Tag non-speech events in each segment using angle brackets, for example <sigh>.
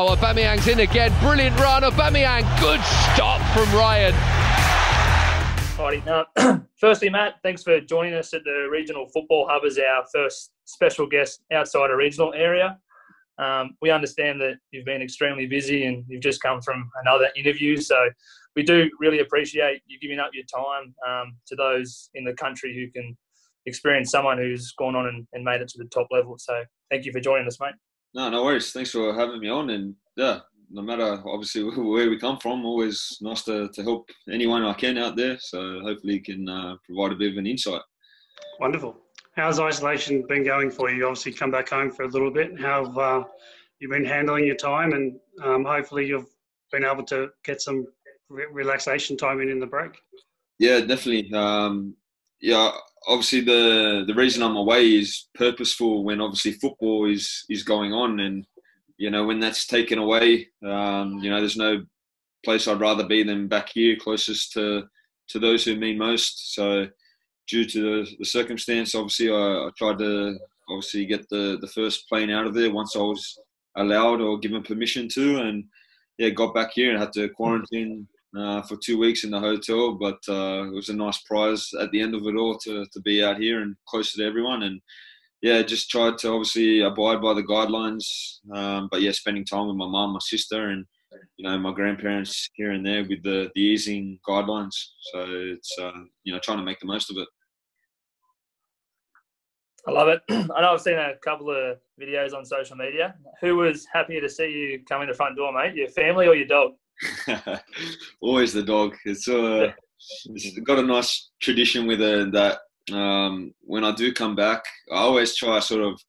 Oh, Aubameyang's in again. Brilliant run. Aubameyang, good stop from Ryan. Alrighty. Now, <clears throat> firstly, Mat, thanks for joining us at the Regional Football Hub as our first special guest outside a regional area. Um, we understand that you've been extremely busy and you've just come from another interview, so we do really appreciate you giving up your time um, to those in the country who can experience someone who's gone on and, and made it to the top level. So thank you for joining us, mate. No, no worries. Thanks for having me on. And yeah, no matter obviously <laughs> where we come from, always nice to, to help anyone I can out there. So hopefully you can uh, provide a bit of an insight. Wonderful. How's isolation been going for you? Obviously, come back home for a little bit. How have uh, you been handling your time? And um, hopefully you've been able to get some re- relaxation time in in the break. Yeah, definitely. Um, yeah, obviously the the reason I'm away is purposeful. When obviously football is is going on, and you know when that's taken away, um, you know there's no place I'd rather be than back here, closest to to those who mean most. So due to the, the circumstance, obviously I, I, tried to obviously get the the first plane out of there once I was allowed or given permission to, and yeah, got back here and had to quarantine uh, for two weeks in the hotel. But uh, it was a nice prize at the end of it all to, to be out here and closer to everyone. And yeah, just tried to obviously abide by the guidelines. Um, but yeah, spending time with my mum, my sister, and you know my grandparents here and there with the, the easing guidelines. So it's uh, you know trying to make the most of it. I love it. <clears throat> I know I've seen a couple of videos on social media. Who was happier to see you come in the front door, mate? Your family or your dog? <laughs> Always the dog. It's, uh, it's got a nice tradition with it that um, when I do come back, I always try sort of,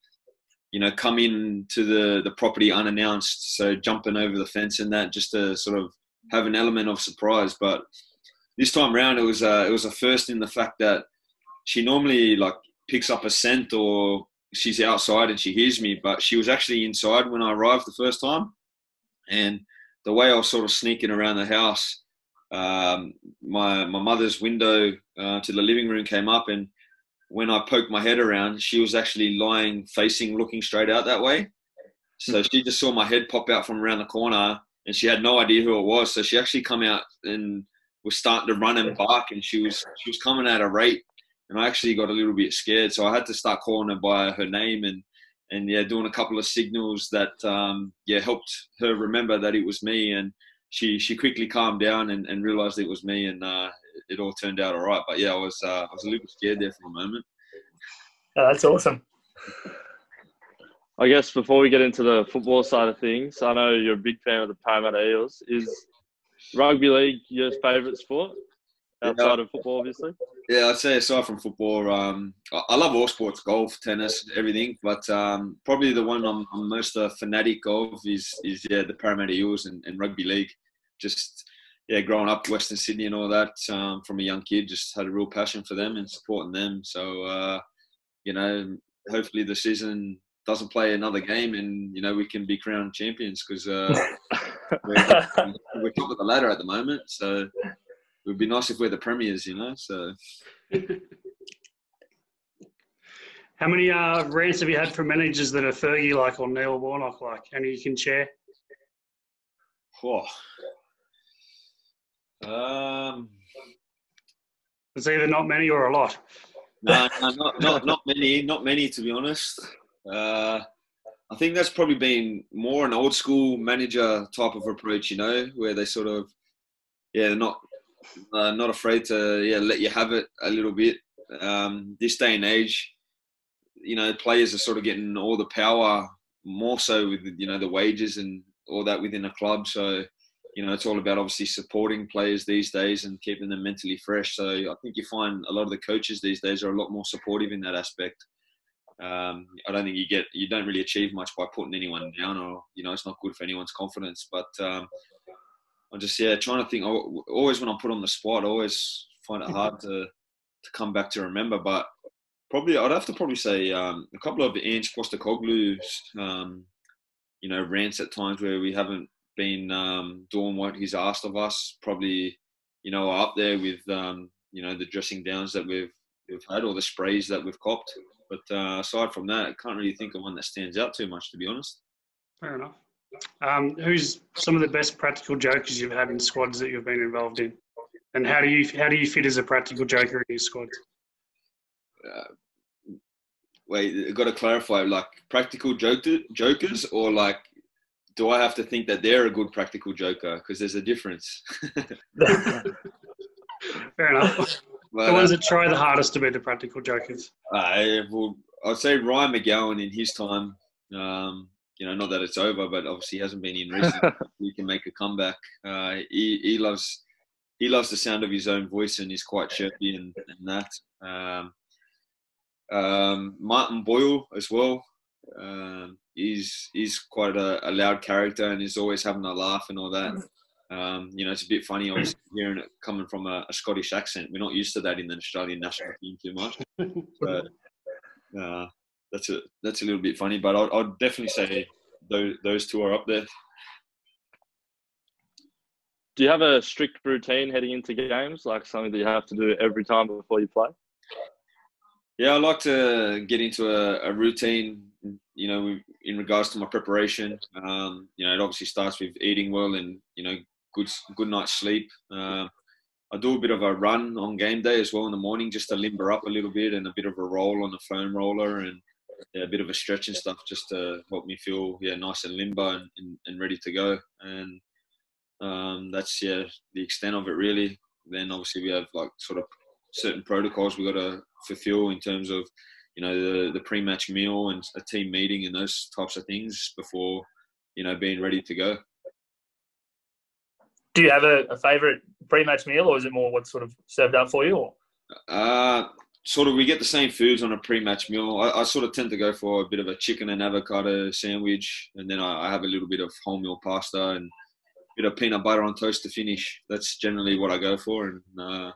you know, come in to the, the property unannounced. So jumping over the fence and that just to sort of have an element of surprise. But this time around, it was uh, it was a first in the fact that she normally like picks up a scent or she's outside and she hears me, but she was actually inside when I arrived the first time. And the way I was sort of sneaking around the house, um, my my mother's window uh, to the living room came up, and when I poked my head around, she was actually lying facing, looking straight out that way. So she just saw my head pop out from around the corner, and she had no idea who it was. So she actually come out and was starting to run and bark, and she was she was coming at a rate and I actually got a little bit scared. So I had to start calling her by her name and and yeah, doing a couple of signals that um, yeah helped her remember that it was me. And she she quickly calmed down and, and realized it was me, and uh, it all turned out all right. But yeah, I was uh, I was a little bit scared there for a moment. Oh, that's awesome. I guess before we get into the football side of things, I know you're a big fan of the Parramatta Eels. Is rugby league your favourite sport outside yeah. of football, obviously? Yeah, I'd say aside from football, um, I love all sports, golf, tennis, everything. But um, probably the one I'm, I'm most a fanatic of is is yeah the Parramatta Eels and, and, rugby league. Just yeah, growing up Western Sydney and all that um, from a young kid, just had a real passion for them and supporting them. So uh, you know, hopefully the season doesn't play another game and you know we can be crowned champions because uh, <laughs> we're, we're top of the ladder at the moment. So would be nice if we're the premiers, you know. So. How many uh, rants have you had from managers that are Fergie like or Neil Warnock like? Any you can share? Um, it's either not many or a lot. No, no not, not, not many, not many to be honest. Uh, I think that's probably been more an old school manager type of approach, you know, where they sort of, yeah, not uh, not afraid to yeah let you have it a little bit. Um, this day and age, you know, players are sort of getting all the power more so with you know the wages and all that within a club. So you know, it's all about obviously supporting players these days and keeping them mentally fresh. So I think you find a lot of the coaches these days are a lot more supportive in that aspect. Um, I don't think you get you don't really achieve much by putting anyone down, or you know, it's not good for anyone's confidence. But um, I'm just yeah trying to think. Always when I'm put on the spot, I always find it hard <laughs> to to come back to remember. But probably I'd have to probably say um, a couple of Ange Postecoglou's um, you know rants at times where we haven't been um, doing what he's asked of us. Probably you know up there with um, you know the dressing downs that we've we've had or the sprays that we've copped. But uh, aside from that, I can't really think of one that stands out too much, to be honest. Fair enough. Um, who's some of the best practical jokers you've had in squads that you've been involved in, and how do you how do you fit as a practical joker in your squad? Wait, got to clarify. Like practical joker, jokers, or like, do I have to think that they're a good practical joker? Because there's a difference. <laughs> Fair enough. <laughs> But, the ones uh, that try the hardest to be the practical jokers. I well, I'd say Ryan McGowan in his time. Um, you know, not that it's over, but obviously he hasn't been in recently. <laughs> he can make a comeback. Uh, he, he loves he loves the sound of his own voice and he's quite chirpy and, and that. Um, um, Martin Boyle as well. Um, he's he's quite a, a loud character and he's always having a laugh and all that. Um, you know, it's a bit funny obviously <clears throat> hearing it coming from a, a Scottish accent. We're not used to that in the Australian national team too much. <laughs> But uh, that's a that's a little bit funny. But I'd, I'd definitely say those those two are up there. Do you have a strict routine heading into games, like something that you have to do every time before you play? Yeah, I like to get into a, a routine. You know, in regards to my preparation. Um, you know, it obviously starts with eating well and you know good good night's sleep. Um, I do a bit of a run on game day as well in the morning, just to limber up a little bit, and a bit of a roll on the foam roller, and yeah, a bit of a stretch and stuff, just to help me feel yeah nice and limber and, and, and ready to go. And um, that's yeah the extent of it really. Then obviously we have like sort of certain protocols we got to fulfill in terms of you know the the pre-match meal and a team meeting and those types of things before you know being ready to go. Do you have a, a favourite pre-match meal, or is it more what's sort of served up for you? Or? Uh, sort of, we get the same foods on a pre-match meal. I, I, sort of tend to go for a bit of a chicken and avocado sandwich, and then I, I have a little bit of wholemeal pasta and a bit of peanut butter on toast to finish. That's generally what I go for, and uh,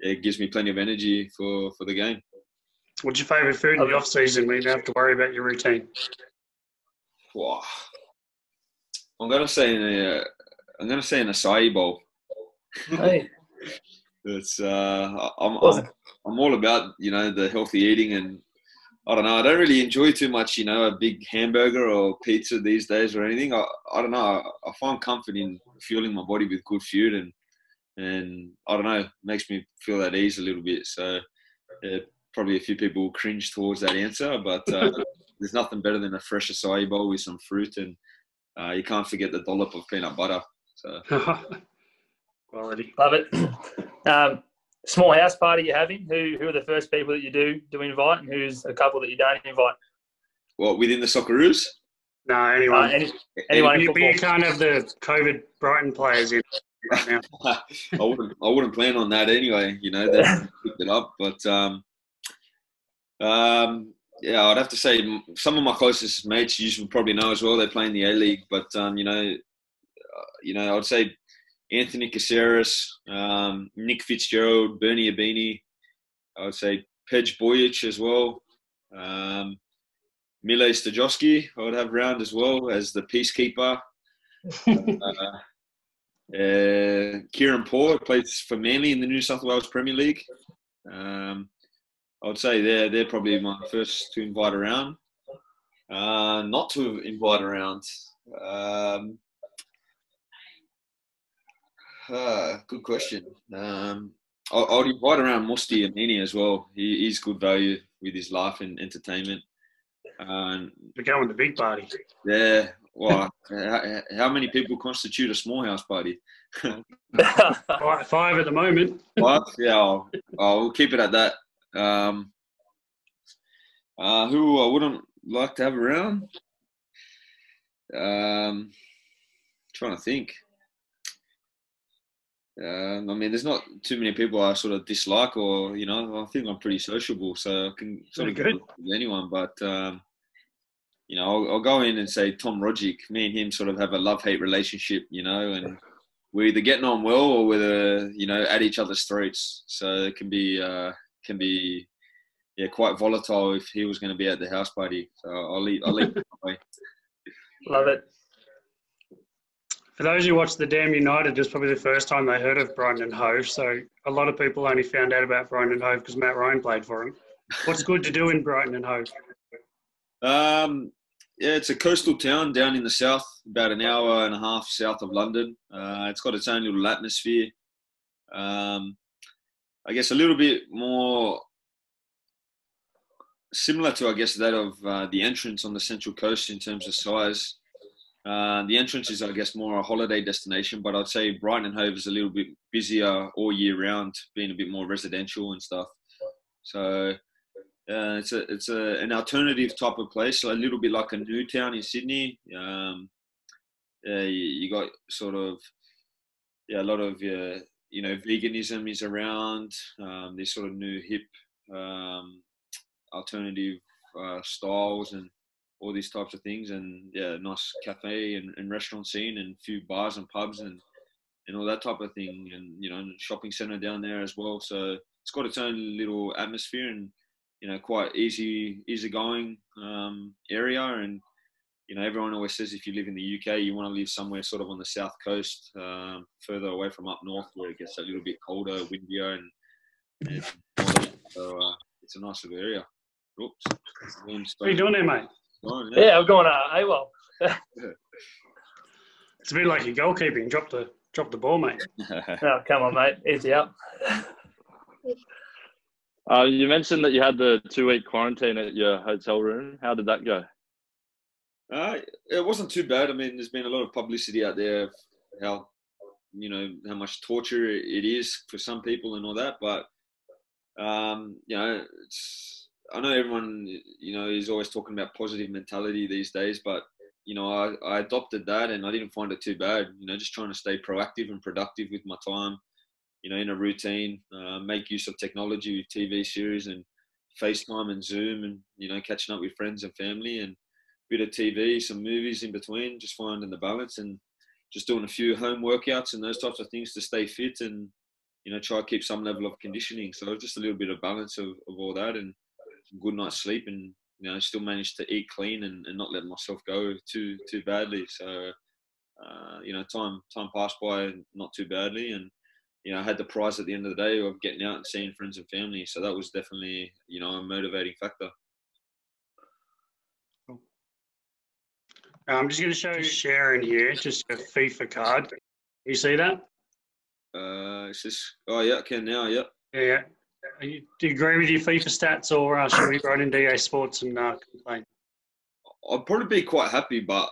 it gives me plenty of energy for, for the game. What's your favourite food in the off season when you don't have to worry about your routine? Wow. I'm gonna say in a, I'm gonna say an acai bowl. Hey, <laughs> It's uh, I'm, I'm I'm all about you know the healthy eating and I don't know. I don't really enjoy too much, you know, a big hamburger or pizza these days or anything. I, I don't know. I, I find comfort in fueling my body with good food and and I don't know, makes me feel at ease a little bit. So yeah, probably a few people will cringe towards that answer, but uh, <laughs> there's nothing better than a fresh acai bowl with some fruit and uh, you can't forget the dollop of peanut butter. So <laughs> Quality. love it. <coughs> Um, small house party you're having. Who who are the first people that you do do invite, and who's a couple that you don't invite? Well, within the Socceroos? No, Uh, anyone. any, anyone you, but you football? can't have the COVID Brighton players in right. <laughs> I wouldn't. I wouldn't plan on that anyway. You know, they <laughs> picked it up, but um, um, yeah, I'd have to say some of my closest mates you should probably know as well. They play in the A League, but um, you know, uh, you know, I'd say Anthony Caceres, um, Nick Fitzgerald, Bernie Ibini. I would say Pedj Bojic as well. Um, Mile Stajowski, I would have round as well as the peacekeeper. <laughs> uh, uh, Kieran Poor plays for Manly in the New South Wales Premier League. Um, I would say they're they're probably my first to invite around. Uh, not to invite around. Um, uh, good question. Um, I, I would invite around Musti Amini as well. He, he's good value with his life and entertainment. Um, We're going to big party. yeah. Well, how, how many people constitute a small house party? <laughs> Five, five at the moment. Five? Yeah, I'll, I'll keep it at that. Um, uh, who I wouldn't like to have around? Um, trying to think. Um, I mean, there's not too many people I sort of dislike, or you know, I think I'm pretty sociable, so I can sort of Very with anyone. But um, you know, I'll, I'll go in and say Tom Rogic. Me and him sort of have a love-hate relationship, you know, and we're either getting on well or we're you know at each other's throats. So it can be uh, can be yeah quite volatile if he was going to be at the house party. So I'll leave. I'll leave. it. <laughs> Love it. For those who watch the Damn United, it's probably the first time they heard of Brighton and Hove. So a lot of people only found out about Brighton and Hove because Mat Ryan played for him. What's good to do in Brighton and Hove? Um, yeah, it's a coastal town down in the south, about an hour and a half south of London. Uh, it's got its own little atmosphere. Um, I guess a little bit more similar to, I guess, that of uh, the entrance on the central coast in terms of size. Uh, the entrance is, I guess, more a holiday destination, but I'd say Brighton and Hove is a little bit busier all year round, being a bit more residential and stuff. So uh, it's a it's a, an alternative type of place, so a little bit like a Newtown in Sydney. Um, you, you, got sort of yeah a lot of uh, you know veganism is around. Um, sort of new hip um, alternative uh, styles and all these types of things, and yeah, nice cafe and, and restaurant scene, and a few bars and pubs and and all that type of thing, and you know, shopping centre down there as well. So it's got its own little atmosphere and you know quite easy easygoing um, area and you know everyone always says if you live in the UK you want to live somewhere sort of on the south coast um, further away from up north where it gets a little bit colder windier and, and so uh, it's a nice little area Oops. What are you doing there mate going, yeah. yeah I'm going uh, hey well <laughs> it's a bit like your goalkeeping drop the drop the ball mate <laughs> oh come on mate easy up <laughs> uh, you mentioned that you had the two week quarantine at your hotel room. How did that go? Uh, it wasn't too bad. I mean, there's been a lot of publicity out there how you know how much torture it is for some people and all that. But um, you know, I know everyone you know is always talking about positive mentality these days, but you know, I, I adopted that and I didn't find it too bad. You know, just trying to stay proactive and productive with my time you know, in a routine, uh, make use of technology with TV series and FaceTime and Zoom and, you know, catching up with friends and family and a bit of TV, some movies in between, just finding the balance and just doing a few home workouts and those types of things to stay fit and, you know, try to keep some level of conditioning. So just a little bit of balance of, of all that and good night's sleep and, you know, still managed to eat clean and, and not let myself go too, too badly. So, uh, you know, time, time passed by not too badly and, you know, I had the prize at the end of the day of getting out and seeing friends and family. So that was definitely, you know, a motivating factor. I'm just going to show Sharon here, just a FIFA card. You see that? Uh, it's just, oh yeah, I can now, yep. Yeah. yeah. You, do you agree with your FIFA stats or uh, should we write in EA Sports and uh, complain? I'd probably be quite happy, but,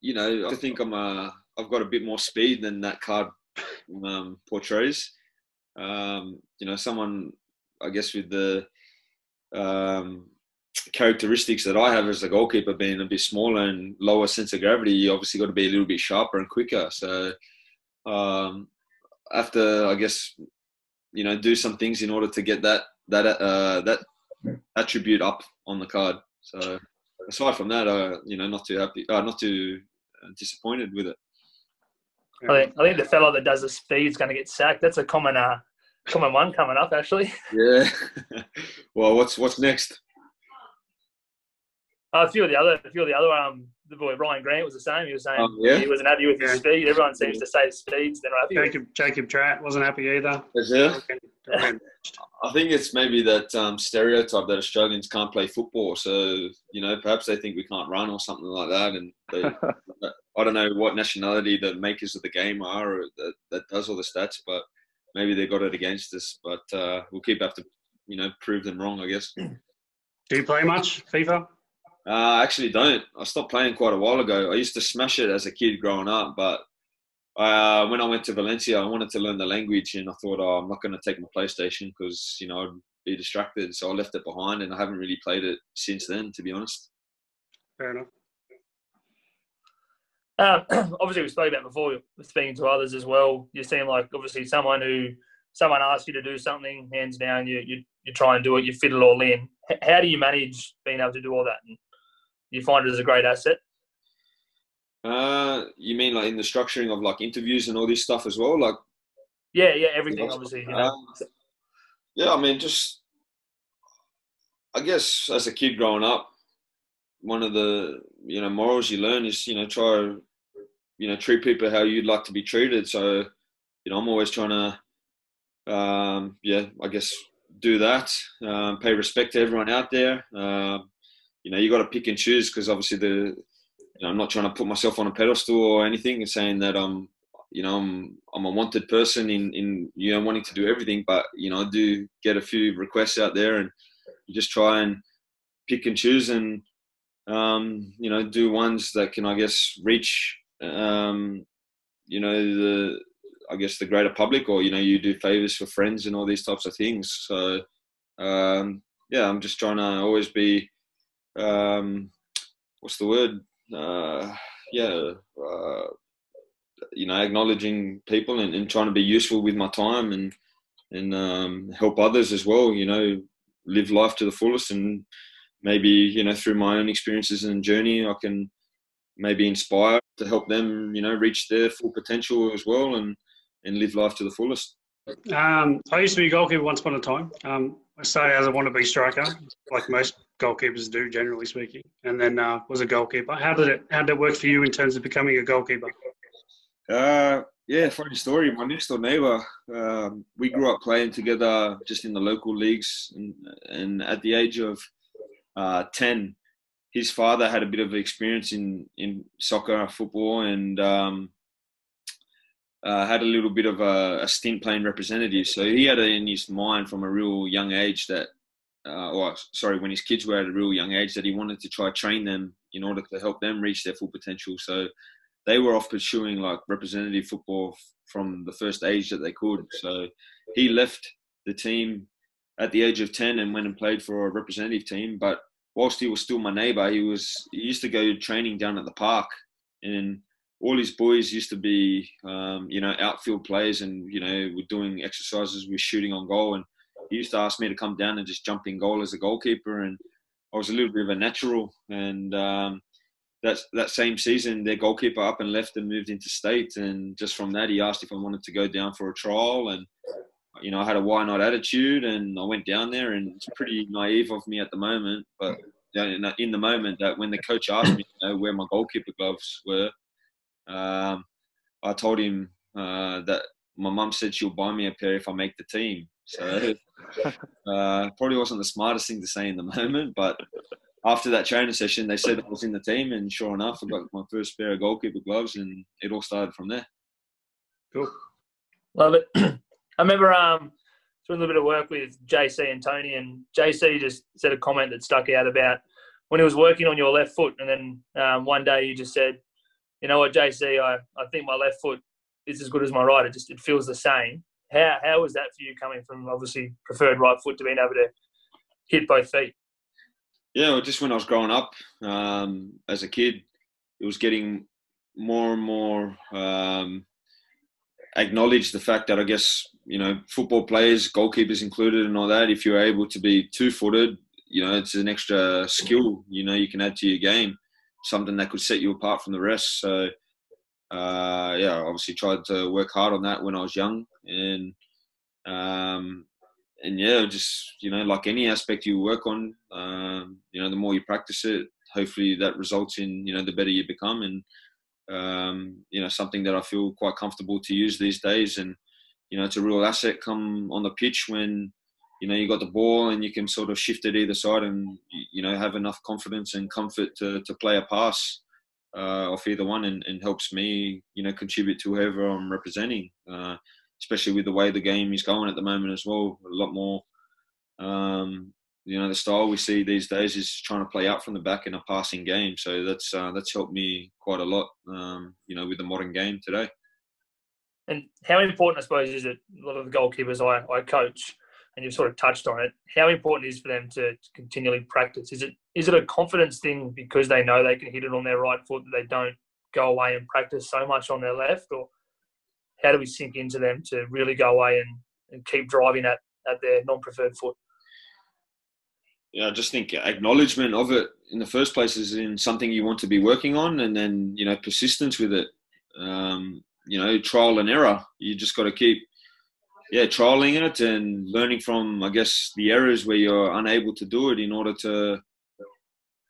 you know, I think I'm uh, I've got a bit more speed than that card um, portrays. Um, you know, someone I guess with the um, characteristics that I have as a goalkeeper, being a bit smaller and lower sense of gravity, you obviously got to be a little bit sharper and quicker. So um, after I guess you know do some things in order to get that that uh, that attribute up on the card. So aside from that, uh, you know, not too happy, uh, not too disappointed with it. I think I think the fellow that does the speed is going to get sacked. That's a common uh, common one coming up actually. Yeah. <laughs> well, what's what's next? A few of the other, a few of the other, um, the boy Ryan Grant was the same. He was saying oh, yeah? he wasn't happy with his speed. Everyone seems to say speeds they're happy. Jacob. Jacob Tratt wasn't happy either. Is it? I think it's maybe that um, stereotype that Australians can't play football. So you know, perhaps they think we can't run or something like that, and they, <laughs> I don't know what nationality the makers of the game are that, that does all the stats, but maybe they got it against us. But uh, we'll keep have to, you know, prove them wrong, I guess. Do you play much FIFA? Uh, I actually don't. I stopped playing quite a while ago. I used to smash it as a kid growing up, but uh, when I went to Valencia, I wanted to learn the language, and I thought, oh, I'm not going to take my PlayStation because you know I'd be distracted. So I left it behind, and I haven't really played it since then, to be honest. Fair enough. Um, <clears throat> obviously, we spoke about before speaking to others as well. You seem like obviously someone who someone asks you to do something, hands down, you you, you try and do it, you fit it all in. H- how do you manage being able to do all that? And you find it as a great asset? Uh, you mean like in the structuring of like interviews and all this stuff as well? Like, yeah, yeah, everything. Obviously, you know. Uh, yeah, I mean, just I guess as a kid growing up, one of the you know morals you learn is you know try you know treat people how you'd like to be treated. So you know I'm always trying to um, yeah I guess do that. Um, pay respect to everyone out there. Uh, you know you got to pick and choose because obviously the you know, I'm not trying to put myself on a pedestal or anything and saying that I'm you know I'm I'm a wanted person in in you know wanting to do everything, but you know I do get a few requests out there and just try and pick and choose and um, you know do ones that can I guess reach um, you know the I guess the greater public or you know you do favors for friends and all these types of things. So um, yeah, I'm just trying to always be um, what's the word? Uh, yeah, uh, you know, acknowledging people and, and, trying to be useful with my time and and um, help others as well. You know, live life to the fullest and maybe you know through my own experiences and journey, I can maybe inspire to help them you know reach their full potential as well and and live life to the fullest. Um, I used to be a goalkeeper once upon a time. Um, I started as a wannabe striker, like most goalkeepers do, generally speaking, and then uh, was a goalkeeper. How did it How did it work for you in terms of becoming a goalkeeper? Uh, yeah, funny story. My next door neighbor, um, we grew up playing together just in the local leagues, and, and at the age of uh, ten, his father had a bit of experience in in soccer, football, and um, uh, had a little bit of a, a, stint playing representative. So he had it in his mind from a real young age that, uh, or sorry, when his kids were at a real young age, that he wanted to try train them in order to help them reach their full potential. So they were off pursuing like representative football from the first age that they could. So he left the team at the age of 10 and went and played for a representative team. But whilst he was still my neighbor, he was, he used to go training down at the park and all his boys used to be, um, you know, outfield players and, you know, we're doing exercises we're shooting on goal. And he used to ask me to come down and just jump in goal as a goalkeeper. And I was a little bit of a natural. And um, that, that same season, their goalkeeper up and left and moved into state. And just from that, he asked if I wanted to go down for a trial. And, you know, I had a why not attitude and I went down there. And it's pretty naive of me at the moment. But in the moment that when the coach asked me you know, where my goalkeeper gloves were, um, I told him uh, that my mum said she'll buy me a pair if I make the team. So <laughs> uh, probably wasn't the smartest thing to say in the moment, but after that training session, they said I was in the team, and sure enough, I got my first pair of goalkeeper gloves, and it all started from there. Cool, love it. <clears throat> I remember um, doing a little bit of work with JC and Tony, and JC just said a comment that stuck out about when he was working on your left foot, and then um, one day you just said, you know what, JC, I, I think my left foot is as good as my right. It just it feels the same. How how was that for you coming from obviously preferred right foot to being able to hit both feet? Yeah, well, just when I was growing up um, as a kid, it was getting more and more um, acknowledged the fact that I guess you know football players, goalkeepers included, and all that. If you're able to be two footed, you know it's an extra skill. You know you can add to your game something that could set you apart from the rest. So, uh, yeah, obviously tried to work hard on that when I was young, and um, and yeah, just you know, like any aspect you work on, um, you know, the more you practice it, hopefully that results in you know the better you become, and um, you know something that I feel quite comfortable to use these days, and you know it's a real asset come on the pitch when you know you got the ball and you can sort of shift it either side and you know have enough confidence and comfort to, to play a pass uh, off either one and, and helps me you know contribute to whoever I'm representing uh, especially with the way the game is going at the moment as well. A lot more um, you know the style we see these days is trying to play out from the back in a passing game. So that's uh, that's helped me quite a lot um, you know with the modern game today. And how important I suppose is it a lot of the goalkeepers I, I coach and you've sort of touched on it, how important is for them to, to continually practice? Is it is it a confidence thing because they know they can hit it on their right foot that they don't go away and practice so much on their left, or how do we sink into them to really go away and, and keep driving at, at their non-preferred foot? Yeah, I just think acknowledgement of it in the first place is in something you want to be working on, and then you know persistence with it. Um, you know, trial and error. You just got to keep yeah, trialing it and learning from, I guess, the errors where you're unable to do it in order to,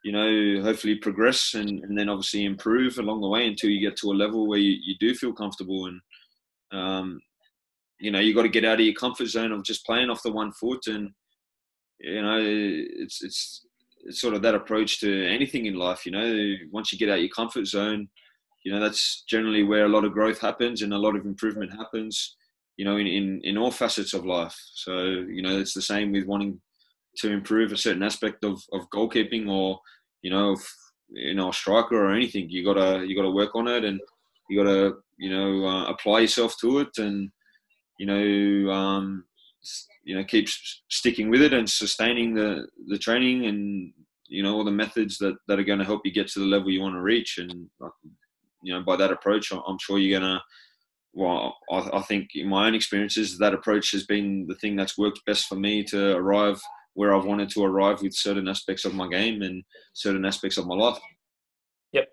you know, hopefully progress and, and then obviously improve along the way until you get to a level where you, you do feel comfortable. And, um, you know, you got to get out of your comfort zone of just playing off the one foot. And, you know, it's, it's, it's sort of that approach to anything in life. You know, once you get out your comfort zone, you know that's generally where a lot of growth happens and a lot of improvement happens. You know, in in, in all facets of life. So you know, it's the same with wanting to improve a certain aspect of, of goalkeeping or you know, if, you know, a striker or anything. You gotta you gotta work on it and you gotta you know uh, apply yourself to it and you know um, you know keep sticking with it and sustaining the the training and you know all the methods that that are going to help you get to the level you want to reach and you know by that approach i'm sure you're going to well I, I think in my own experiences that approach has been the thing that's worked best for me to arrive where i've wanted to arrive with certain aspects of my game and certain aspects of my life yep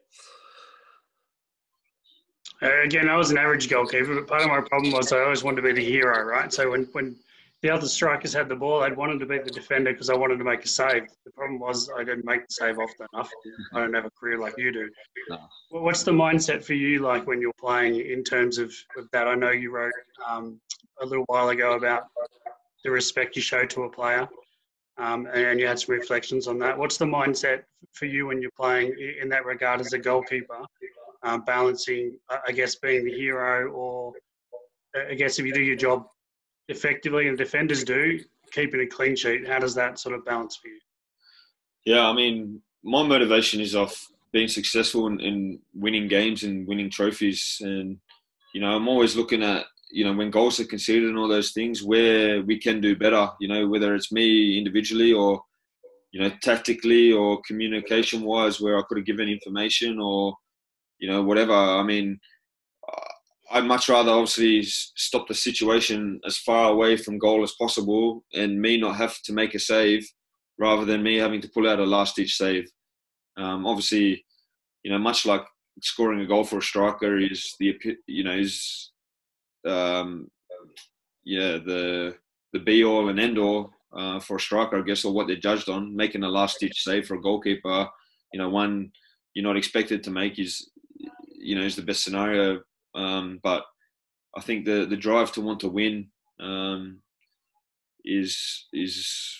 uh, again, I was an average goalkeeper, but part of my problem was I always wanted to be the hero, right? So when, when the other strikers had the ball, I'd wanted to beat the defender because I wanted to make a save. The problem was I didn't make the save often enough. I don't have a career like you do. No. What's the mindset for you like when you're playing in terms of, of that? I know you wrote um, a little while ago about the respect you show to a player, um, and you had some reflections on that. What's the mindset for you when you're playing in that regard as a goalkeeper, uh, balancing, I guess, being the hero or I guess if you do your job effectively and defenders do, keeping a clean sheet, how does that sort of balance for you? Yeah, I mean, my motivation is off being successful in, in winning games and winning trophies. And, you know, I'm always looking at, you know, when goals are conceded and all those things, where we can do better, you know, whether it's me individually or, you know, tactically or communication wise, where I could have given information or, you know, whatever. I mean, I'd much rather obviously stop the situation as far away from goal as possible and me not have to make a save rather than me having to pull out a last ditch save. Um, obviously, you know, much like scoring a goal for a striker is the, you know, is, um, yeah, the, the be all and end all uh, for a striker, I guess, or what they're judged on. Making a last ditch save for a goalkeeper, you know, one you're not expected to make is, you know, is the best scenario um, but I think the the drive to want to win um, is is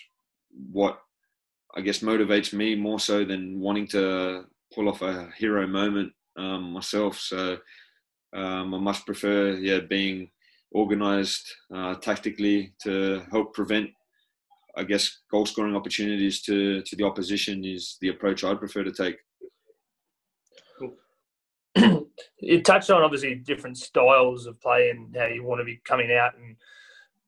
what I guess motivates me more so than wanting to pull off a hero moment um, myself. So um, I much prefer yeah being organised uh, tactically to help prevent I guess goal scoring opportunities to to the opposition is the approach I'd prefer to take. You touched on obviously different styles of play and how you want to be coming out and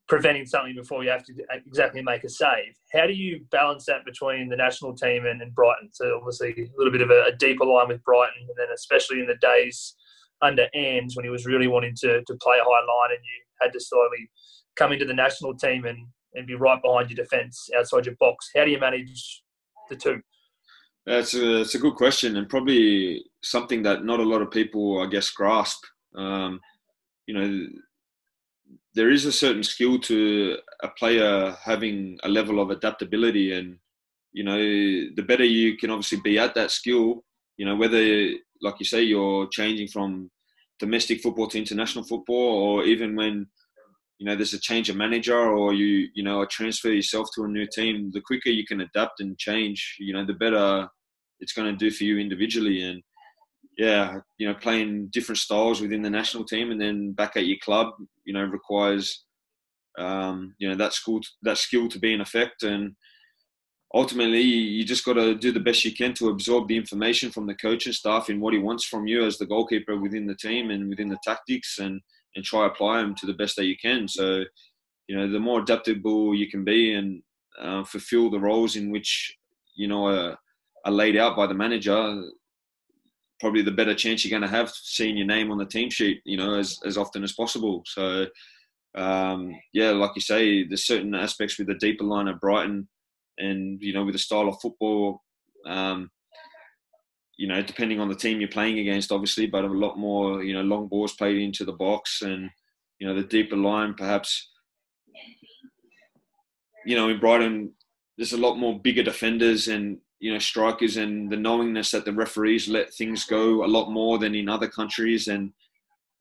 preventing something before you have to exactly make a save. How do you balance that between the national team and, and Brighton? So obviously a little bit of a, a, deeper line with Brighton, and then especially in the days under Ange when he was really wanting to, to play a high line, and you had to slowly come into the national team and, and be right behind your defence outside your box. How do you manage the two? It's a, it's a good question and probably something that not a lot of people, I guess, grasp. Um, you know, there is a certain skill to a player having a level of adaptability, and you know, the better you can obviously be at that skill. You know, whether, like you say, you're changing from domestic football to international football, or even when you know there's a change of manager or you you know transfer yourself to a new team the quicker you can adapt and change you know the better it's going to do for you individually. And yeah you know playing different styles within the national team and then back at your club you know requires um, you know that skill that skill to be in effect. And ultimately you just got to do the best you can to absorb the information from the coaching staff in what he wants from you as the goalkeeper within the team and within the tactics. And and try apply them to the best that you can. So, you know, the more adaptable you can be and uh, fulfill the roles in which you know are, are laid out by the manager, probably the better chance you're going to have seeing your name on the team sheet. You know, as as often as possible. So. Um, yeah, like you say, there's certain aspects with the deeper line at Brighton, and you know, with the style of football, um, you know, depending on the team you're playing against, obviously, but a lot more, you know, long balls played into the box and, you know, the deeper line, perhaps, you know, in Brighton, there's a lot more bigger defenders and, you know, strikers and the knowingness that the referees let things go a lot more than in other countries. And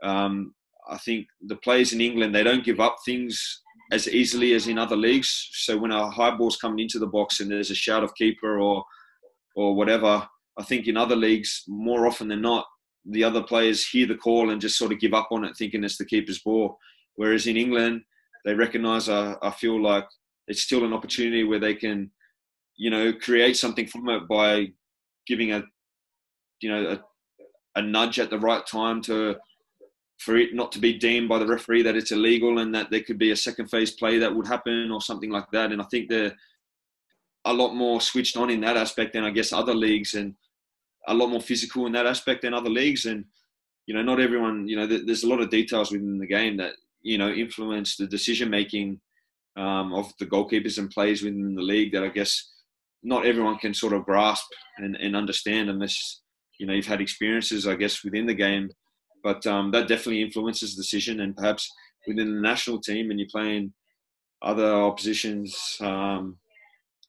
um, I think the players in England, they don't give up things as easily as in other leagues. So when a high ball's coming into the box and there's a shout of keeper or or whatever, I think in other leagues more often than not, the other players hear the call and just sort of give up on it, thinking it's the keeper's ball. Whereas in England, they recognise. I, I feel like it's still an opportunity where they can, you know, create something from it by giving a, you know, a, a nudge at the right time to for it not to be deemed by the referee that it's illegal and that there could be a second phase play that would happen or something like that. And I think they're a lot more switched on in that aspect than I guess other leagues and a lot more physical in that aspect than other leagues. And, you know, not everyone, you know, there's a lot of details within the game that, you know, influence the decision making um, of the goalkeepers and players within the league that I guess not everyone can sort of grasp and, and understand unless, you know, you've had experiences, I guess, within the game but um, that definitely influences the decision. And perhaps within the national team, and you're playing other oppositions, um,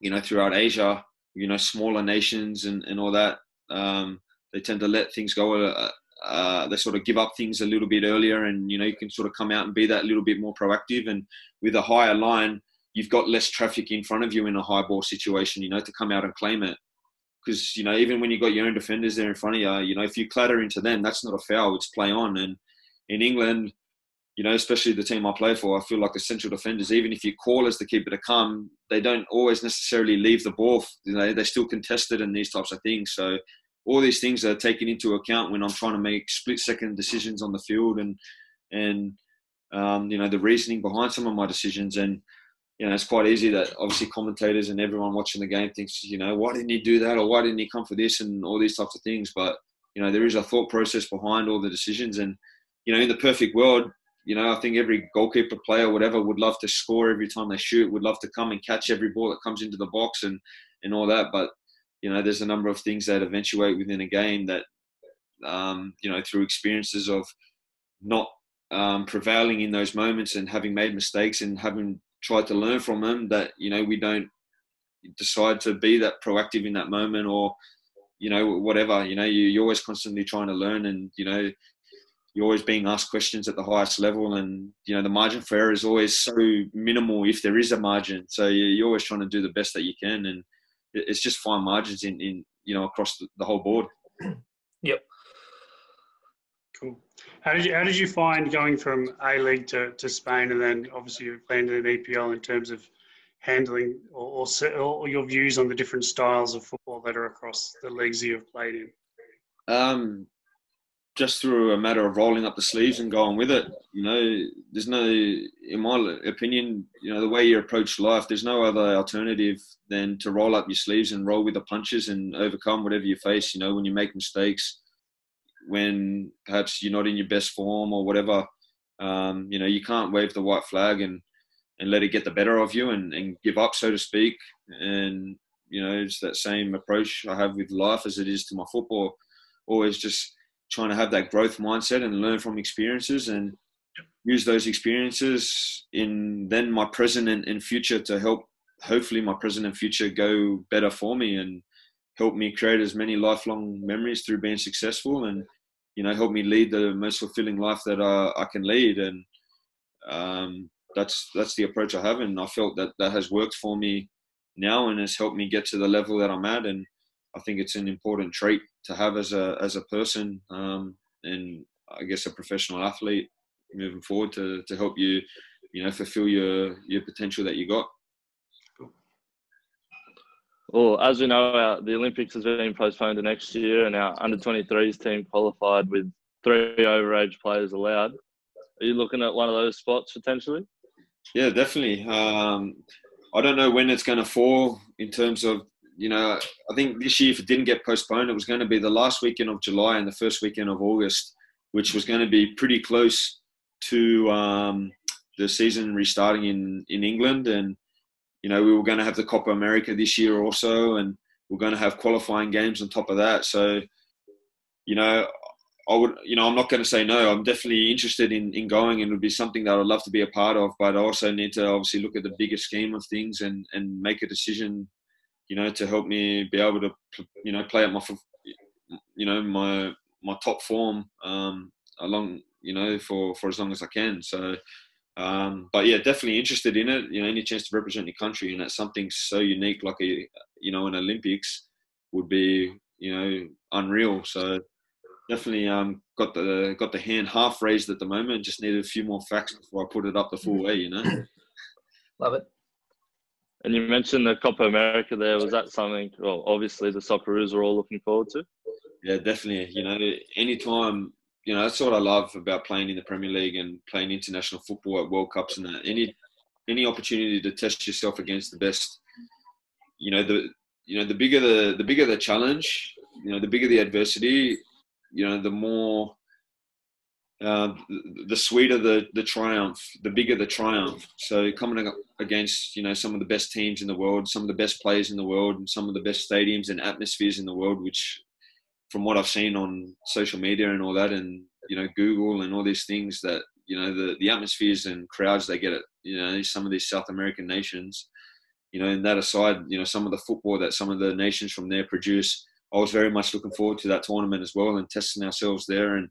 you know, throughout Asia, you know, smaller nations and, and all that, um, they tend to let things go. Uh, uh, they sort of give up things a little bit earlier, and you know, you can sort of come out and be that little bit more proactive. And with a higher line, you've got less traffic in front of you in a high ball situation, you know, to come out and claim it because you know even when you've got your own defenders there in front of you, you know if you clatter into them, that's not a foul; it's play on. And in England, you know, especially the team I play for, I feel like the central defenders, even if you call as the keeper to come, they don't always necessarily leave the ball. You know, they're still contested in these types of things. So all these things are taken into account when I'm trying to make split second decisions on the field and and um, you know the reasoning behind some of my decisions and you know, it's quite easy that obviously commentators and everyone watching the game thinks, you know, why didn't he do that or why didn't he come for this and all these types of things. But, you know, there is a thought process behind all the decisions. And, you know, in the perfect world, you know, I think every goalkeeper player, whatever, would love to score every time they shoot, would love to come and catch every ball that comes into the box and, and all that. But, you know, there's a number of things that eventuate within a game that, um, you know, through experiences of not um, prevailing in those moments and having made mistakes and having tried to learn from them that you know we don't decide to be that proactive in that moment or you know whatever you know you, you're always constantly trying to learn and you know you're always being asked questions at the highest level and you know the margin for error is always so minimal if there is a margin. So you're always trying to do the best that you can and it's just fine margins in, in you know across the, the whole board. <clears throat> Yep. Cool. How did you How did you find going from A League to, to Spain, and then obviously you've landed in EPL in terms of handling or, or, or, your views on the different styles of football that are across the leagues you've played in? Um, just through a matter of rolling up the sleeves and going with it. You know, there's no, in my opinion, you know, the way you approach life, there's no other alternative than to roll up your sleeves and roll with the punches and overcome whatever you face. You know, when you make mistakes, when perhaps you're not in your best form or whatever. Um, you know, you can't wave the white flag and, and let it get the better of you and, and give up, so to speak. And, you know, it's that same approach I have with life as it is to my football. Always just trying to have that growth mindset and learn from experiences and use those experiences in then my present and, and future to help hopefully my present and future go better for me and help me create as many lifelong memories through being successful and you know help me lead the most fulfilling life that I, I can lead. And um, that's that's the approach I have and I felt that that has worked for me now and has helped me get to the level that I'm at and I think it's an important trait to have as a as a person um, and I guess a professional athlete moving forward to, to help you you know fulfill your your potential that you got well, as we know, our, the Olympics has been postponed to next year, and our under 23s team qualified with three overage players allowed. Are you looking at one of those spots potentially? Yeah, definitely. Um, I don't know when it's going to fall in terms of, you know, I think this year, if it didn't get postponed, it was going to be the last weekend of July and the first weekend of August, which was going to be pretty close to um, the season restarting in, in England. And you know, we were going to have the Copa America this year also, and we're going to have qualifying games on top of that. So, you know, I would, you know, I'm not going to say no. I'm definitely interested in, in going, and it would be something that I'd love to be a part of. But I also need to obviously look at the bigger scheme of things and and make a decision, you know, to help me be able to, you know, play at my, you know, my my top form um, along, you know, for for as long as I can. So, Um, but yeah, definitely interested in it. You know, any chance to represent your country and that's something so unique, like a you know, an Olympics would be you know unreal. So definitely um, got the got the hand half raised at the moment. Just needed a few more facts before I put it up the full way. You know. Love it. And you mentioned the Copa America there. Was that something, well, obviously the Socceroos are all looking forward to? Yeah, definitely. You know, anytime, you know, that's what I love about playing in the Premier League and playing international football at World Cups and that. Any, any opportunity to test yourself against the best, you know, the, you know, the bigger the, the bigger the challenge, you know, the bigger the adversity, you know, the more uh, the sweeter the, the triumph, the bigger the triumph. So coming against you know some of the best teams in the world, some of the best players in the world, and some of the best stadiums and atmospheres in the world, which from what I've seen on social media and all that, and you know Google and all these things that you know the the atmospheres and crowds they get at you know some of these South American nations. You know, and that aside, you know some of the football that some of the nations from there produce. I was very much looking forward to that tournament as well and testing ourselves there and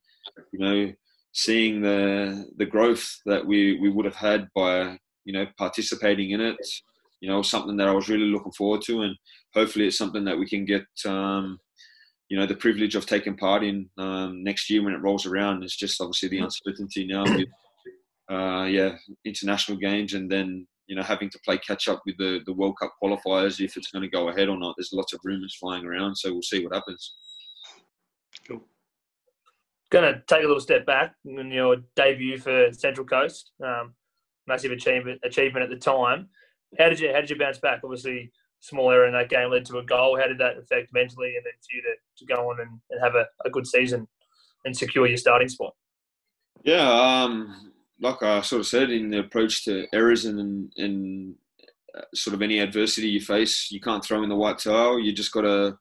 you know seeing the the growth that we we would have had by you know participating in it you know something that I was really looking forward to. And hopefully it's something that we can get um, you know the privilege of taking part in um, next year when it rolls around. It's just obviously the uncertainty now with uh, yeah international games and then you know having to play catch up with the the World Cup qualifiers if it's going to go ahead or not. There's lots of rumors flying around so we'll see what happens going to take a little step back in your debut for Central Coast. Um, massive achievement achievement at the time. How did you how did you bounce back? Obviously, small error in that game led to a goal. How did that affect mentally, and then for you to, to go on and, and have a, a good season and secure your starting spot? Yeah, um, like I sort of said in the approach to errors and and uh, sort of any adversity you face, you can't throw in the white towel. You just got to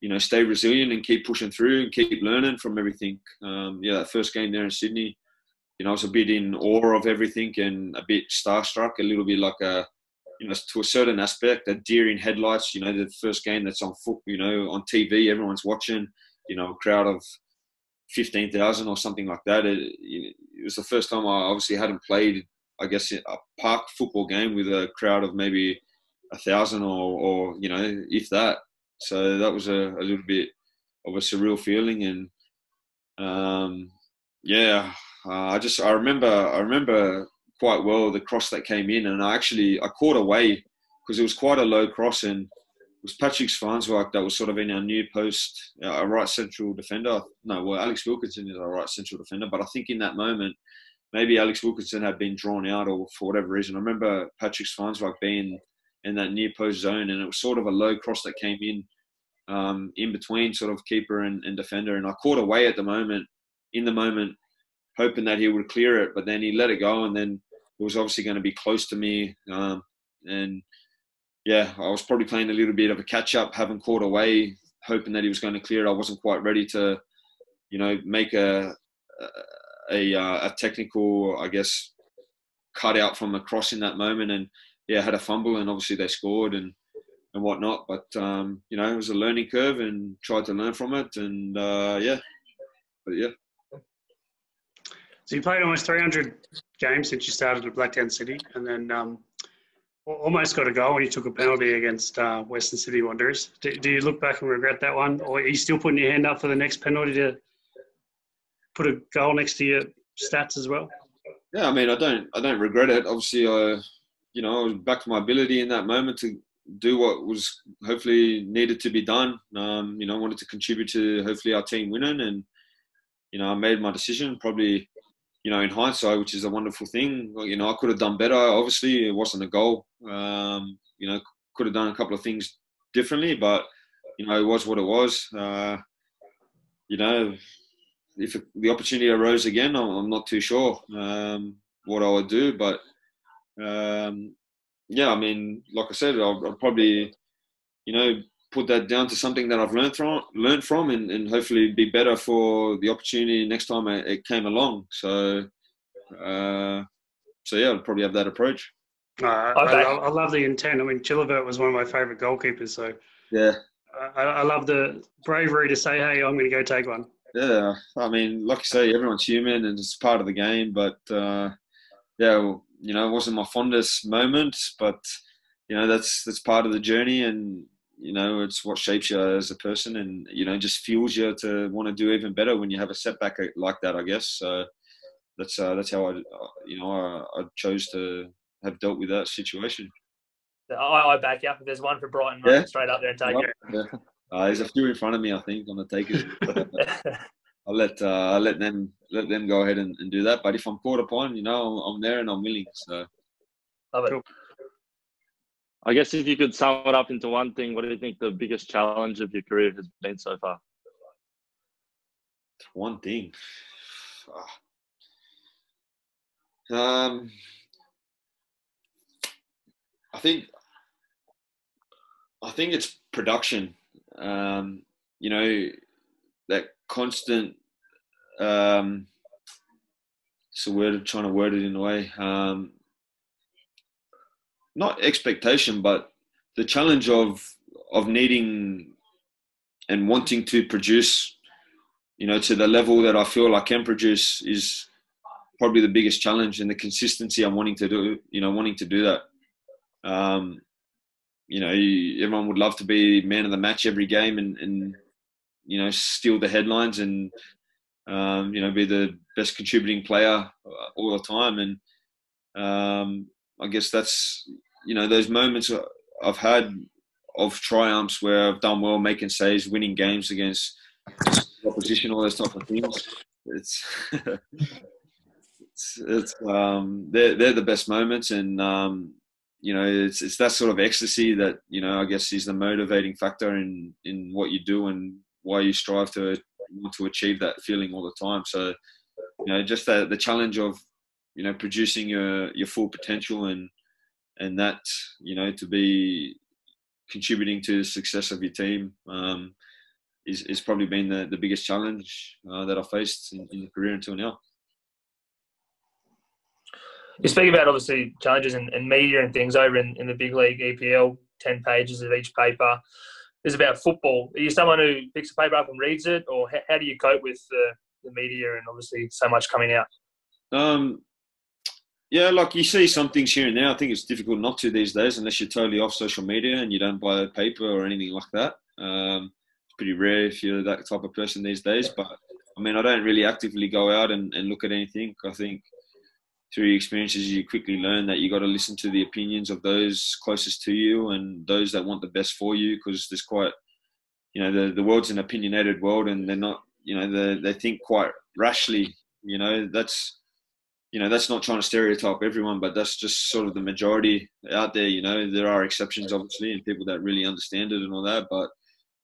you know, stay resilient and keep pushing through and keep learning from everything. Um, yeah, that first game there in Sydney, you know, I was a bit in awe of everything and a bit starstruck, a little bit like a, you know, to a certain aspect, a deer in headlights. You know, the first game that's on foot, you know, on TV, everyone's watching. You know, a crowd of fifteen thousand or something like that. It, it was the first time I obviously hadn't played, I guess, a park football game with a crowd of maybe a thousand or, or you know, if that. So that was a, a little bit of a surreal feeling, and um, yeah, uh, I just I remember I remember quite well the cross that came in, and I actually I caught away because it was quite a low cross, and it was Patrick Zwaanswijk that was sort of in our new post, uh, a right central defender. No, well Alex Wilkinson is our right central defender, but I think in that moment maybe Alex Wilkinson had been drawn out or for whatever reason. I remember Patrick Zwaanswijk being in that near post zone, and it was sort of a low cross that came in um, in between sort of keeper and, and, defender. And I caught away at the moment, in the moment, hoping that he would clear it, but then he let it go, and then it was obviously going to be close to me. Um, and yeah, I was probably playing a little bit of a catch up, having caught away, hoping that he was going to clear it. I wasn't quite ready to, you know, make a a, a, a technical, I guess, cut out from a cross in that moment, and yeah, had a fumble, and obviously they scored, and and whatnot. But um, you know, it was a learning curve, and tried to learn from it. And uh, yeah, but yeah. So you played almost 300 games since you started at Blacktown City, and then um, almost got a goal when you took a penalty against uh, Western Sydney Wanderers. Do, do, you look back and regret that one, or are you still putting your hand up for the next penalty to put a goal next to your stats as well? Yeah, I mean, I don't, I don't regret it. Obviously, I, you know, I was back to my ability in that moment to do what was hopefully needed to be done. Um, you know, I wanted to contribute to hopefully our team winning, and you know, I made my decision. Probably, you know, in hindsight, which is a wonderful thing. You know, I could have done better. Obviously, it wasn't a goal. Um, you know, could have done a couple of things differently, but you know, it was what it was. Uh, you know, if the opportunity arose again, I'm not too sure um, what I would do, but um, yeah, I mean, like I said, I'll, I'll, probably, you know, put that down to something that I've learned from, learned from, and, and hopefully be better for the opportunity next time it, it came along. So, uh, so yeah, I'll probably have that approach. Uh, I, I, love the intent. I mean, Chilavert was one of my favourite goalkeepers. So yeah, I, I love the bravery to say, "Hey, I'm going to go take one." Yeah, I mean, like you say, everyone's human and it's part of the game. But uh, yeah, well, you know, it wasn't my fondest moment, but you know, that's that's part of the journey, and you know, it's what shapes you as a person, and you know, just fuels you to want to do even better when you have a setback like that. I guess so. That's uh, that's how I, you know, I, I chose to have dealt with that situation. I, I back you up. If there's one for Brighton, yeah. straight up there and take it. Yeah. Uh, there's a few in front of me, I think, on the takers. I'll let uh, I'll let them let them go ahead and, and, do that. But if I'm called upon, you know, I'm, I'm there and I'm willing. So, love it. Cool. I guess if you could sum it up into one thing, what do you think the biggest challenge of your career has been so far? One thing. Um, I think I think it's production. Um, you know, that constant. Um, it's a word trying to word it in a way. Um, not expectation, but the challenge of of needing and wanting to produce, you know, to the level that I feel I can produce is probably the biggest challenge, and the consistency I'm wanting to do, you know, wanting to do that. Um, you know, everyone would love to be man of the match every game and, and you know, steal the headlines and, um, you know, be the best contributing player all the time. And um, I guess that's, you know, those moments I've had of triumphs where I've done well, making saves, winning games against opposition, all those type of things. It's, it's, <laughs> it's um, they're, they're the best moments. And, um, you know, it's it's that sort of ecstasy that you know I guess is the motivating factor in in what you do and why you strive to want to achieve that feeling all the time. So, you know, just the the challenge of you know producing your your full potential and and that you know to be contributing to the success of your team um, is is probably been the, the biggest challenge uh, that I faced in, in the career until now you speak about obviously challenges in media and things over in, in the big league EPL, 10 pages of each paper is about football. Are you someone who picks a paper up and reads it, or how, how do you cope with the, the media and obviously so much coming out? Um, yeah, like you see some things here and there. I think it's difficult not to these days unless you're totally off social media and you don't buy a paper or anything like that. Um, it's pretty rare if you're that type of person these days. But I mean, I don't really actively go out and, and look at anything. I think through your experiences, you quickly learn that you got to listen to the opinions of those closest to you and those that want the best for you. Because there's quite, you know, the the world's an opinionated world, and they're not, you know, they they think quite rashly. You know, that's, you know, that's not trying to stereotype everyone, but that's just sort of the majority out there. You know, there are exceptions, obviously, and people that really understand it and all that. But,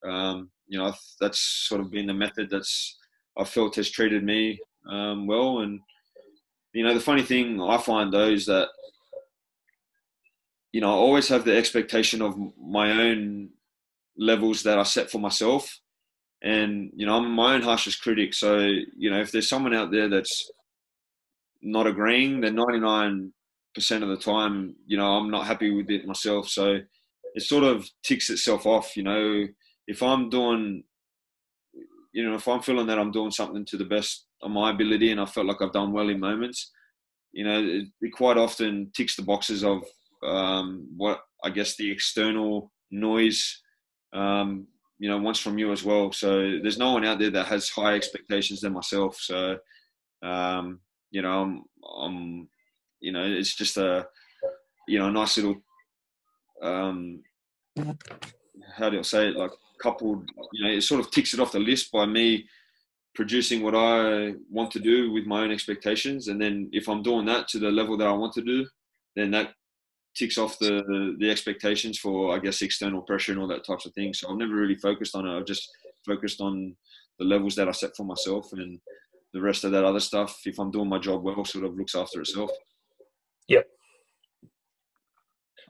um, you know, that's sort of been the method that's I felt has treated me um, well and you know, the funny thing I find though is that, you know, I always have the expectation of my own levels that I set for myself. And, you know, I'm my own harshest critic. So, you know, if there's someone out there that's not agreeing, then 99% of the time, you know, I'm not happy with it myself. So it sort of ticks itself off, you know, if I'm doing, you know, if I'm feeling that I'm doing something to the best of my ability, and I felt like I've done well in moments. You know, it, it quite often ticks the boxes of um, what I guess the external noise, um, you know, wants from you as well. So there's no one out there that has high expectations than myself. So, um, you know, I'm, I'm, you know, it's just a, you know, a nice little, um, how do I say it? Like coupled, you know, it sort of ticks it off the list by me producing what I want to do with my own expectations. And then if I'm doing that to the level that I want to do, then that ticks off the the expectations for I guess external pressure and all that types of things. So I've never really focused on it. I've just focused on the levels that I set for myself and the rest of that other stuff, if I'm doing my job well, sort of looks after itself. Yep.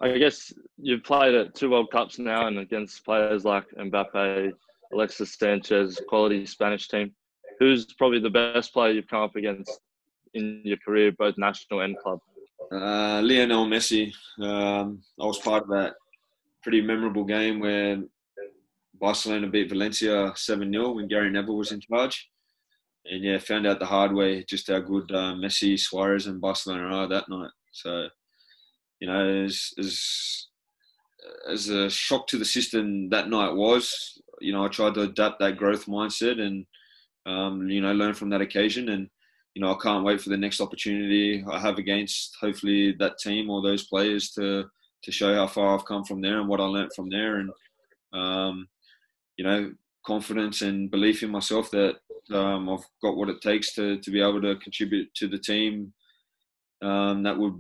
I guess you've played at two World Cups now and against players like Mbappe, Alexis Sanchez, quality Spanish team who's probably the best player you've come up against in your career, both national and club? Uh, Lionel Messi. Um, I was part of that pretty memorable game where Barcelona beat Valencia 7 0 when Gary Neville was in charge. and yeah, found out the hard way just how good uh, Messi, Suarez, and Barcelona are that night. So, you know, as, as as a shock to the system that night was, you know, I tried to adapt that growth mindset and um, you know learn from that occasion. And you know, I can't wait for the next opportunity I have against hopefully that team or those players to to show how far I've come from there and what I learned from there. And um, you know, confidence and belief in myself that um, I've got what it takes to to be able to contribute to the team um, that would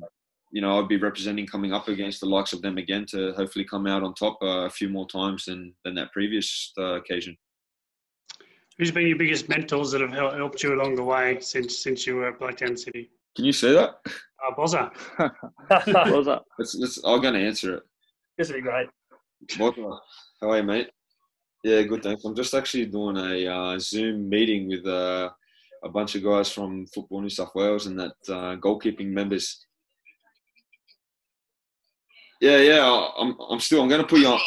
you know I'd be representing coming up against the likes of them again to hopefully come out on top uh, a few more times than than that previous uh, occasion. Who's been your biggest mentors that have helped you along the way since since you were at Blacktown City? Can you say that? Uh, Bozza. <laughs> Bozza. Let's, let's, I'm going to answer it. This would be great. Bozza. How are you, mate? Yeah, good, thanks. I'm just actually doing a uh, Zoom meeting with uh, a bunch of guys from Football New South Wales and that uh, goalkeeping members. Yeah, yeah. I'm, I'm still. I'm going to put you on.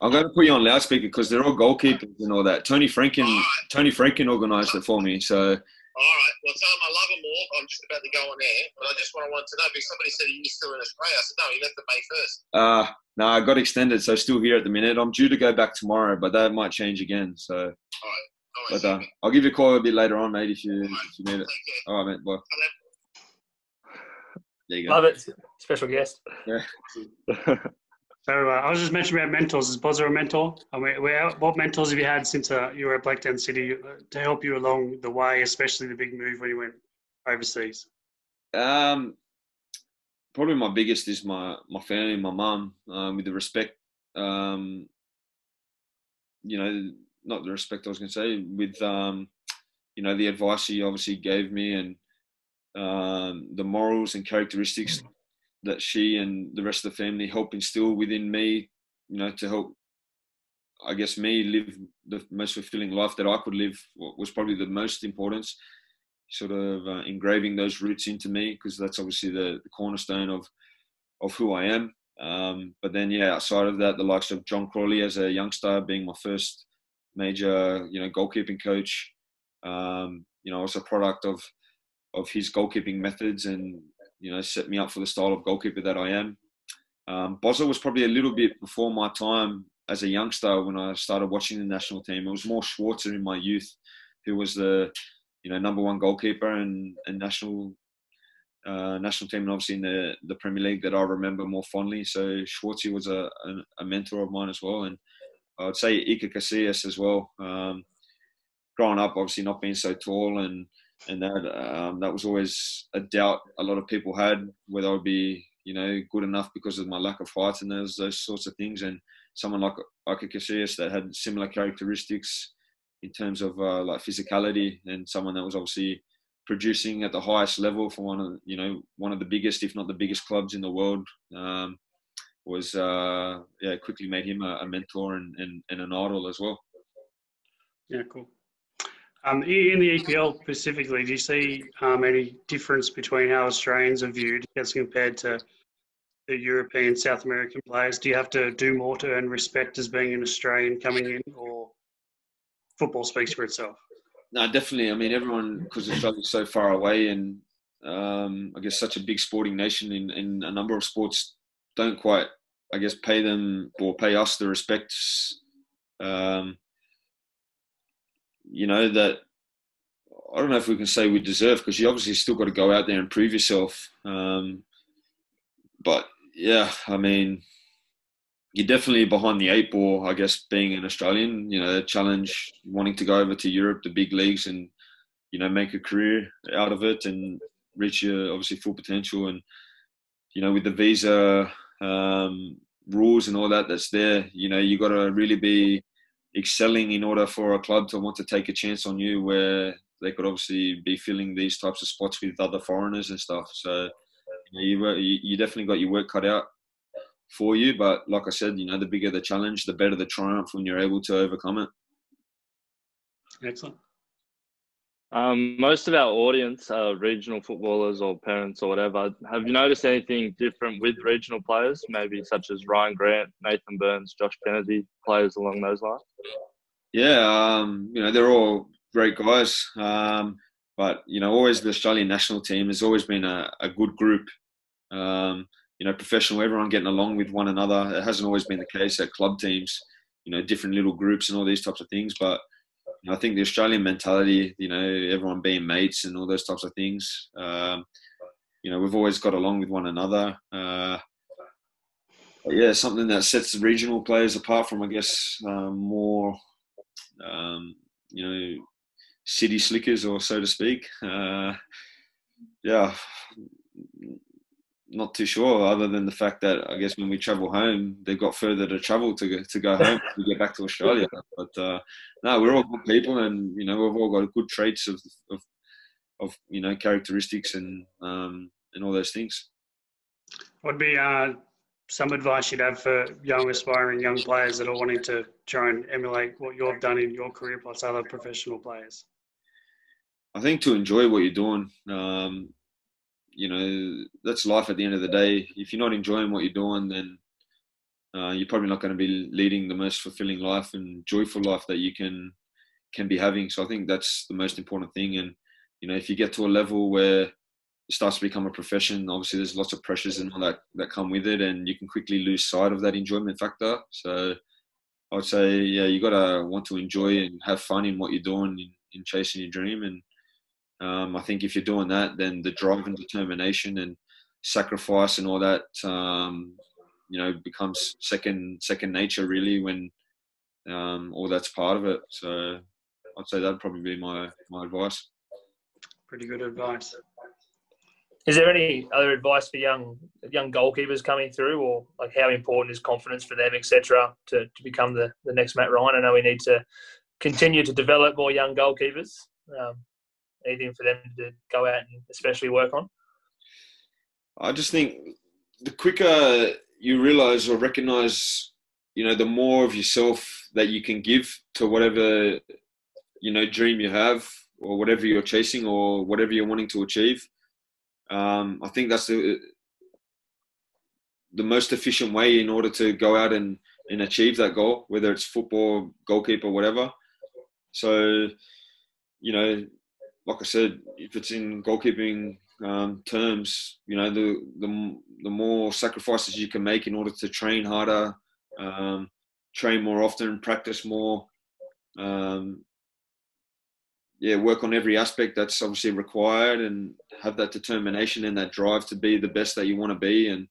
I'm going to put you on loudspeaker because they're all goalkeepers and all that. Tony Franken, right. Tony Franken organised it for me. So. All right. Well, tell them I love them all. I'm just about to go on air, but I just want to want to know because somebody said you're still in Australia. I said no, he left the May first. Uh no, I got extended, so still here at the minute. I'm due to go back tomorrow, but that might change again. So. All right. But uh, I'll give you a call a bit later on, mate, if you, if you need it. All right, mate. Bye. There you go. Love it. Special guest. Yeah. <laughs> So uh, I was just mentioning about mentors. Is Bozza a mentor? I mean, where, what mentors have you had since uh, you were at Blacktown City uh, to help you along the way, especially the big move when you went overseas? Um, probably my biggest is my my family, my mum. Um, with the respect, um, you know, not the respect I was going to say, with um, you know, the advice he obviously gave me and um, the morals and characteristics that she and the rest of the family help instill within me, you know, to help, I guess, me live the most fulfilling life that I could live was probably the most importance. Sort of uh, engraving those roots into me because that's obviously the, the, cornerstone of of who I am. Um, but then, yeah, outside of that, the likes of John Crawley as a youngster being my first major, you know, goalkeeping coach. Um, you know, I was a product of of his goalkeeping methods and you know set me up for the style of goalkeeper that I am. Um, was probably a little bit before my time as a youngster when I started watching the national team. It was more Schwarzer in my youth, who was the you know number one goalkeeper and, and national uh, national team and obviously in the, the Premier League that I remember more fondly. So Schwartzy was a, a, a mentor of mine as well, and I would say Iker Casillas as well. Um, growing up, obviously not being so tall and and that um, that was always a doubt a lot of people had whether I would be you know good enough because of my lack of height and those those sorts of things. And someone like Iker Casillas that had similar characteristics in terms of uh, like physicality and someone that was obviously producing at the highest level for one of you know one of the biggest if not the biggest clubs in the world um, was uh, yeah quickly made him a, a mentor and, and, and an idol as well. Yeah, cool. Um, in the EPL specifically, do you see um, any difference between how Australians are viewed as compared to the European, South American players? Do you have to do more to earn respect as being an Australian coming in, or football speaks for itself? No, definitely. I mean, everyone because Australia's so far away, and um, I guess such a big sporting nation in, in a number of sports don't quite, I guess, pay them or pay us the respect. Um, you know, that I don't know if we can say we deserve because you obviously still got to go out there and prove yourself. Um, but yeah, I mean, you're definitely behind the eight ball, I guess, being an Australian. You know, the challenge, wanting to go over to Europe, the big leagues, and you know, make a career out of it and reach your obviously full potential. And you know, with the visa um, rules and all that that's there, you know, you got to really be excelling in order for a club to want to take a chance on you where they could obviously be filling these types of spots with other foreigners and stuff. So you, know, you, you definitely got your work cut out for you. But like I said, you know, the bigger the challenge, the better the triumph when you're able to overcome it. Excellent. Um, most of our audience are regional footballers or parents or whatever. Have you noticed anything different with regional players, maybe such as Ryan Grant, Nathan Burns, Josh Kennedy, players along those lines? Yeah, um, you know they're all great guys. Um, but you know, always the Australian national team has always been a, a good group. Um, you know, professional, everyone getting along with one another. It hasn't always been the case at club teams. You know, different little groups and all these types of things. But I think the Australian mentality, you know, everyone being mates and all those types of things. Um, you know, we've always got along with one another. Uh, yeah, something that sets regional players apart from, I guess, um, more, um, you know, city slickers or so to speak. Uh, yeah, not too sure. Other than the fact that I guess when we travel home, they've got further to travel to go, to go home to get back to Australia. But uh, no, we're all good people, and you know we've all got good traits of of, of you know characteristics and um, and all those things. What would be uh, some advice you'd have for young aspiring young players that are wanting to try and emulate what you've done in your career plus other professional players? I think to enjoy what you're doing. Um, you know, that's life at the end of the day. If you're not enjoying what you're doing, then uh, you're probably not going to be leading the most fulfilling life and joyful life that you can can be having. So I think that's the most important thing. And you know, if you get to a level where it starts to become a profession, obviously there's lots of pressures and all that that come with it, and you can quickly lose sight of that enjoyment factor. So I would say, yeah, you got to want to enjoy and have fun in what you're doing in, in chasing your dream and um, I think if you're doing that, then the drive and determination and sacrifice and all that, um, you know, becomes second second nature really when um, all that's part of it. So I'd say that'd probably be my my advice. Pretty good advice. Is there any other advice for young young goalkeepers coming through, or like how important is confidence for them, etc., to, to become the, the next Mat Ryan? I know we need to continue to develop more young goalkeepers. Um, anything for them to go out and especially work on? I just think the quicker you realize or recognize, you know, the more of yourself that you can give to whatever, you know, dream you have or whatever you're chasing or whatever you're wanting to achieve. Um, I think that's the the most efficient way in order to go out and, and achieve that goal, whether it's football, goalkeeper, whatever. So, you know, like I said, if it's in goalkeeping um, terms, you know, the, the the more sacrifices you can make in order to train harder, um, train more often, practice more, um, yeah, work on every aspect that's obviously required, and have that determination and that drive to be the best that you want to be, and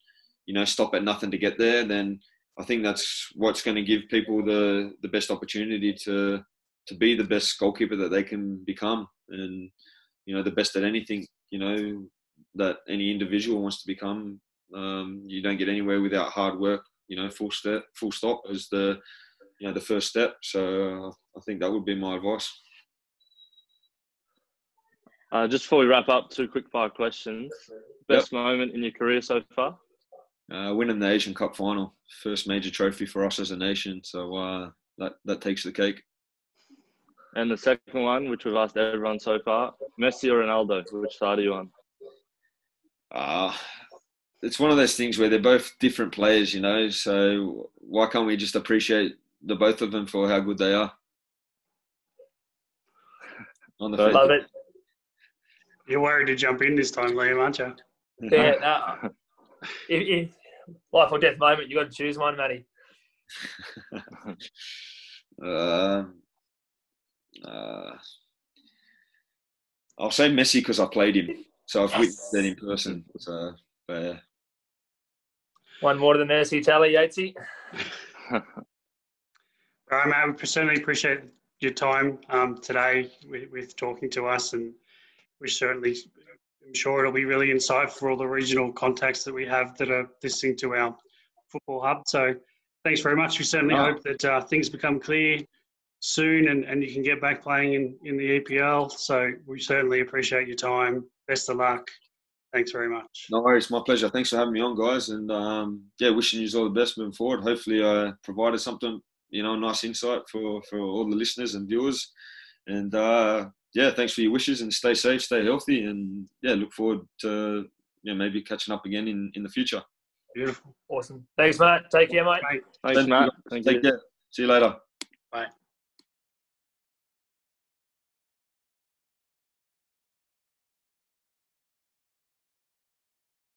you know, stop at nothing to get there. Then I think that's what's going to give people the the best opportunity to to be the best goalkeeper that they can become and you know the best at anything you know that any individual wants to become um, you don't get anywhere without hard work you know full step full stop is the you know the first step. So i think that would be my advice. Uh, just before we wrap up two quick fire questions. Best yep. moment in your career so far? Uh, winning the asian cup final. First major trophy for us as a nation. So uh, that that takes the cake and the second one, which we've asked everyone so far, Messi or Ronaldo, which side are you on? Uh, it's one of those things where they're both different players, you know. So why can't we just appreciate the both of them for how good they are? <laughs> On the love it. You're worried to jump in this time, Liam, aren't you? Yeah. No. if, if life or death moment, you got to choose one, Matty. um, <laughs> uh, I'll say Messi because I played him, so I've witnessed that in person. So, but, yeah. One more than Messi, tally Yatesy. All right, <laughs> man. We certainly appreciate your time um, today with, with, talking to us, and we certainly, I'm sure it'll be really insightful for all the regional contacts that we have that are listening to our football hub. So, thanks very much. We certainly oh. hope that uh, things become clear soon and, and you can get back playing in, in the EPL. So we certainly appreciate your time. Best of luck. Thanks very much. No worries, my pleasure. Thanks for having me on, guys. And um, yeah, wishing you all the best moving forward. Hopefully, I provided something, you know, nice insight for, for all the listeners and viewers. And uh, yeah, thanks for your wishes and stay safe, stay healthy. And yeah, look forward to you know, maybe catching up again in, in the future. Beautiful. Awesome. Thanks, Mat. Take care, mate. Thanks, Mat. Thank Take you. care. See you later. Bye.